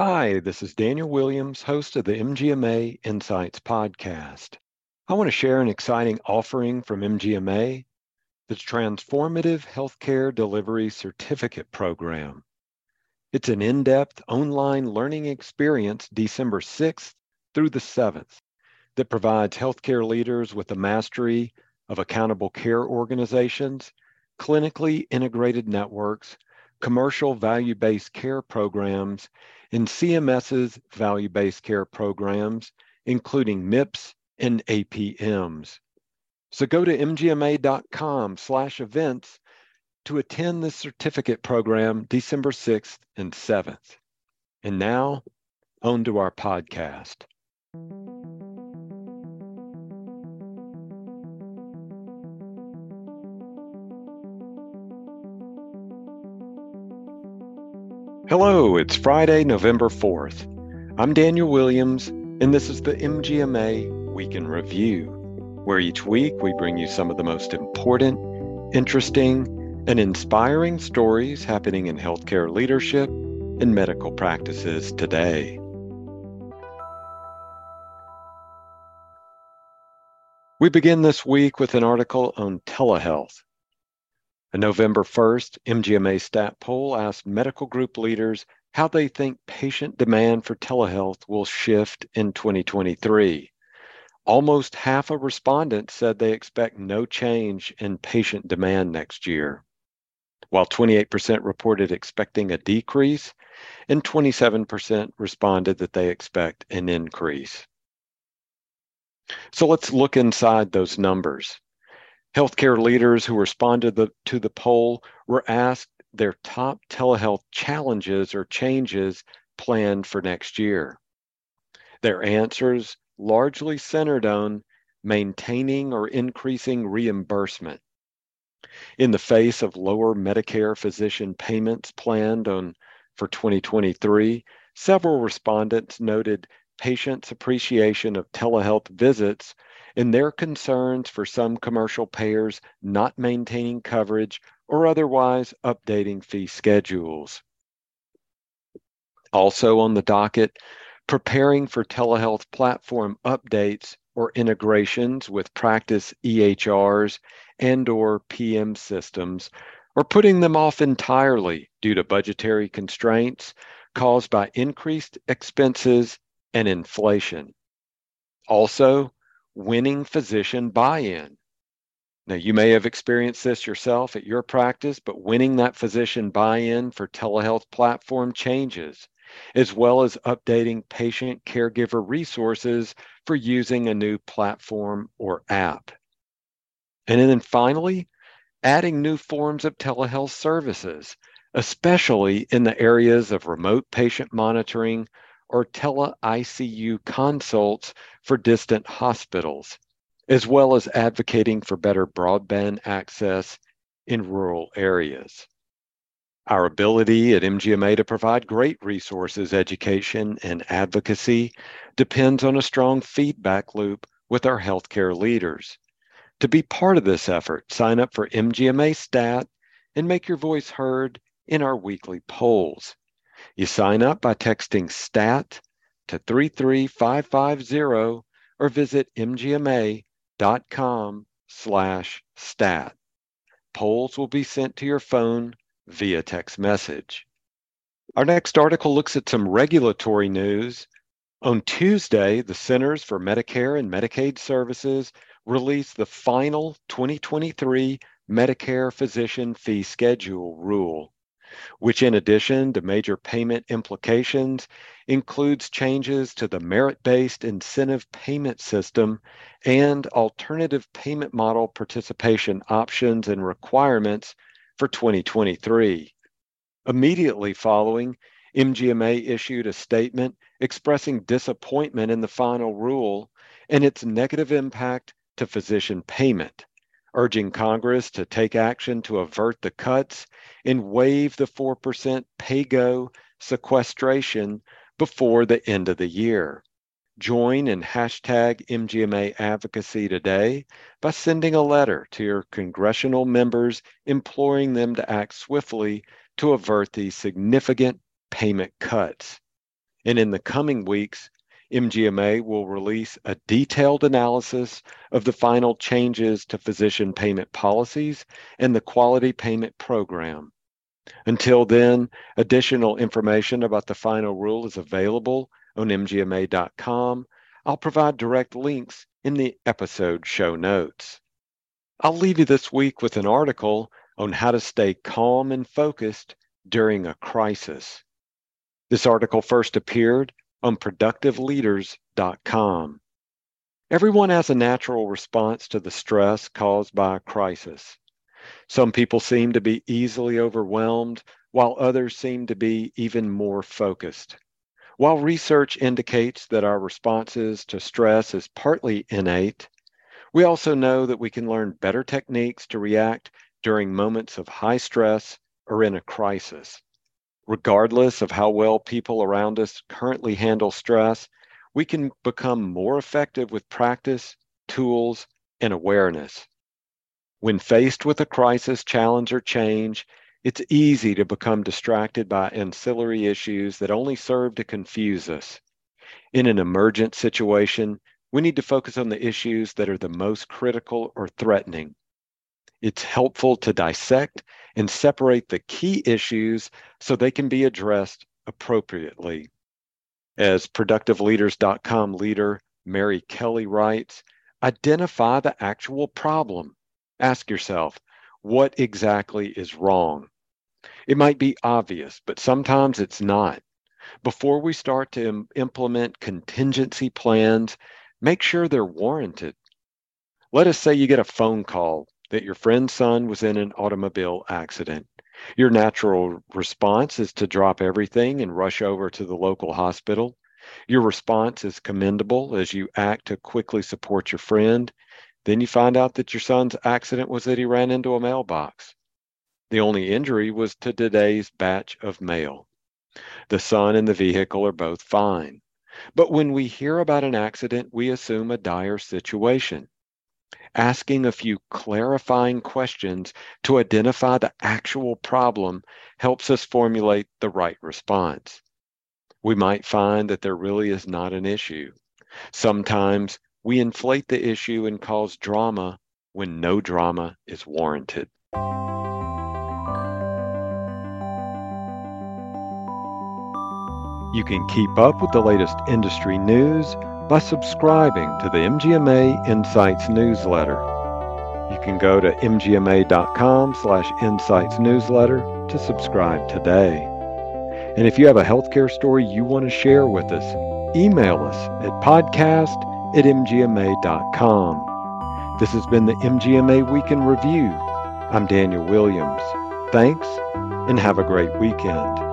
Hi, this is Daniel Williams, host of the MGMA Insights podcast. I want to share an exciting offering from MGMA, the Transformative Healthcare Delivery Certificate Program. It's an in depth online learning experience December 6th through the 7th that provides healthcare leaders with the mastery of accountable care organizations, clinically integrated networks, commercial value based care programs, and CMS's value based care programs, including MIPS and APMs. So go to mgma.com slash events to attend the certificate program December 6th and 7th. And now, on to our podcast. Hello, it's Friday, November 4th. I'm Daniel Williams, and this is the MGMA Week in Review, where each week we bring you some of the most important, interesting, and inspiring stories happening in healthcare leadership and medical practices today. We begin this week with an article on telehealth a November 1st MGMA stat poll asked medical group leaders how they think patient demand for telehealth will shift in 2023. Almost half of respondents said they expect no change in patient demand next year, while 28% reported expecting a decrease, and 27% responded that they expect an increase. So let's look inside those numbers. Healthcare leaders who responded the, to the poll were asked their top telehealth challenges or changes planned for next year. Their answers largely centered on maintaining or increasing reimbursement. In the face of lower Medicare physician payments planned on for 2023, several respondents noted patients' appreciation of telehealth visits and their concerns for some commercial payers not maintaining coverage or otherwise updating fee schedules. Also on the docket, preparing for telehealth platform updates or integrations with practice EHRs and or PM systems or putting them off entirely due to budgetary constraints caused by increased expenses and inflation. Also, winning physician buy in. Now, you may have experienced this yourself at your practice, but winning that physician buy in for telehealth platform changes, as well as updating patient caregiver resources for using a new platform or app. And then finally, adding new forms of telehealth services, especially in the areas of remote patient monitoring, or tele-ICU consults for distant hospitals, as well as advocating for better broadband access in rural areas. Our ability at MGMA to provide great resources, education, and advocacy depends on a strong feedback loop with our healthcare leaders. To be part of this effort, sign up for MGMA Stat and make your voice heard in our weekly polls. You sign up by texting STAT to 33550 or visit mgma.com slash stat. Polls will be sent to your phone via text message. Our next article looks at some regulatory news. On Tuesday, the Centers for Medicare and Medicaid Services released the final 2023 Medicare Physician Fee Schedule rule which in addition to major payment implications includes changes to the merit-based incentive payment system and alternative payment model participation options and requirements for 2023. Immediately following, MGMA issued a statement expressing disappointment in the final rule and its negative impact to physician payment urging Congress to take action to avert the cuts and waive the 4% PAYGO sequestration before the end of the year. Join in hashtag MGMA advocacy today by sending a letter to your congressional members imploring them to act swiftly to avert these significant payment cuts. And in the coming weeks, MGMA will release a detailed analysis of the final changes to physician payment policies and the quality payment program. Until then, additional information about the final rule is available on mgma.com. I'll provide direct links in the episode show notes. I'll leave you this week with an article on how to stay calm and focused during a crisis. This article first appeared on productiveleaders.com. Everyone has a natural response to the stress caused by a crisis. Some people seem to be easily overwhelmed, while others seem to be even more focused. While research indicates that our responses to stress is partly innate, we also know that we can learn better techniques to react during moments of high stress or in a crisis regardless of how well people around us currently handle stress, we can become more effective with practice, tools, and awareness. When faced with a crisis, challenge, or change, it's easy to become distracted by ancillary issues that only serve to confuse us. In an emergent situation, we need to focus on the issues that are the most critical or threatening. It's helpful to dissect and separate the key issues so they can be addressed appropriately. As productiveleaders.com leader Mary Kelly writes, identify the actual problem. Ask yourself, what exactly is wrong? It might be obvious, but sometimes it's not. Before we start to Im- implement contingency plans, make sure they're warranted. Let us say you get a phone call that your friend's son was in an automobile accident. Your natural response is to drop everything and rush over to the local hospital. Your response is commendable as you act to quickly support your friend. Then you find out that your son's accident was that he ran into a mailbox. The only injury was to today's batch of mail. The son and the vehicle are both fine. But when we hear about an accident, we assume a dire situation asking a few clarifying questions to identify the actual problem helps us formulate the right response. We might find that there really is not an issue. Sometimes we inflate the issue and cause drama when no drama is warranted. You can keep up with the latest industry news by subscribing to the MGMA Insights newsletter. You can go to mgma.com slash insights newsletter to subscribe today. And if you have a healthcare story you want to share with us, email us at podcast at mgma.com. This has been the MGMA Week in Review. I'm Daniel Williams. Thanks and have a great weekend.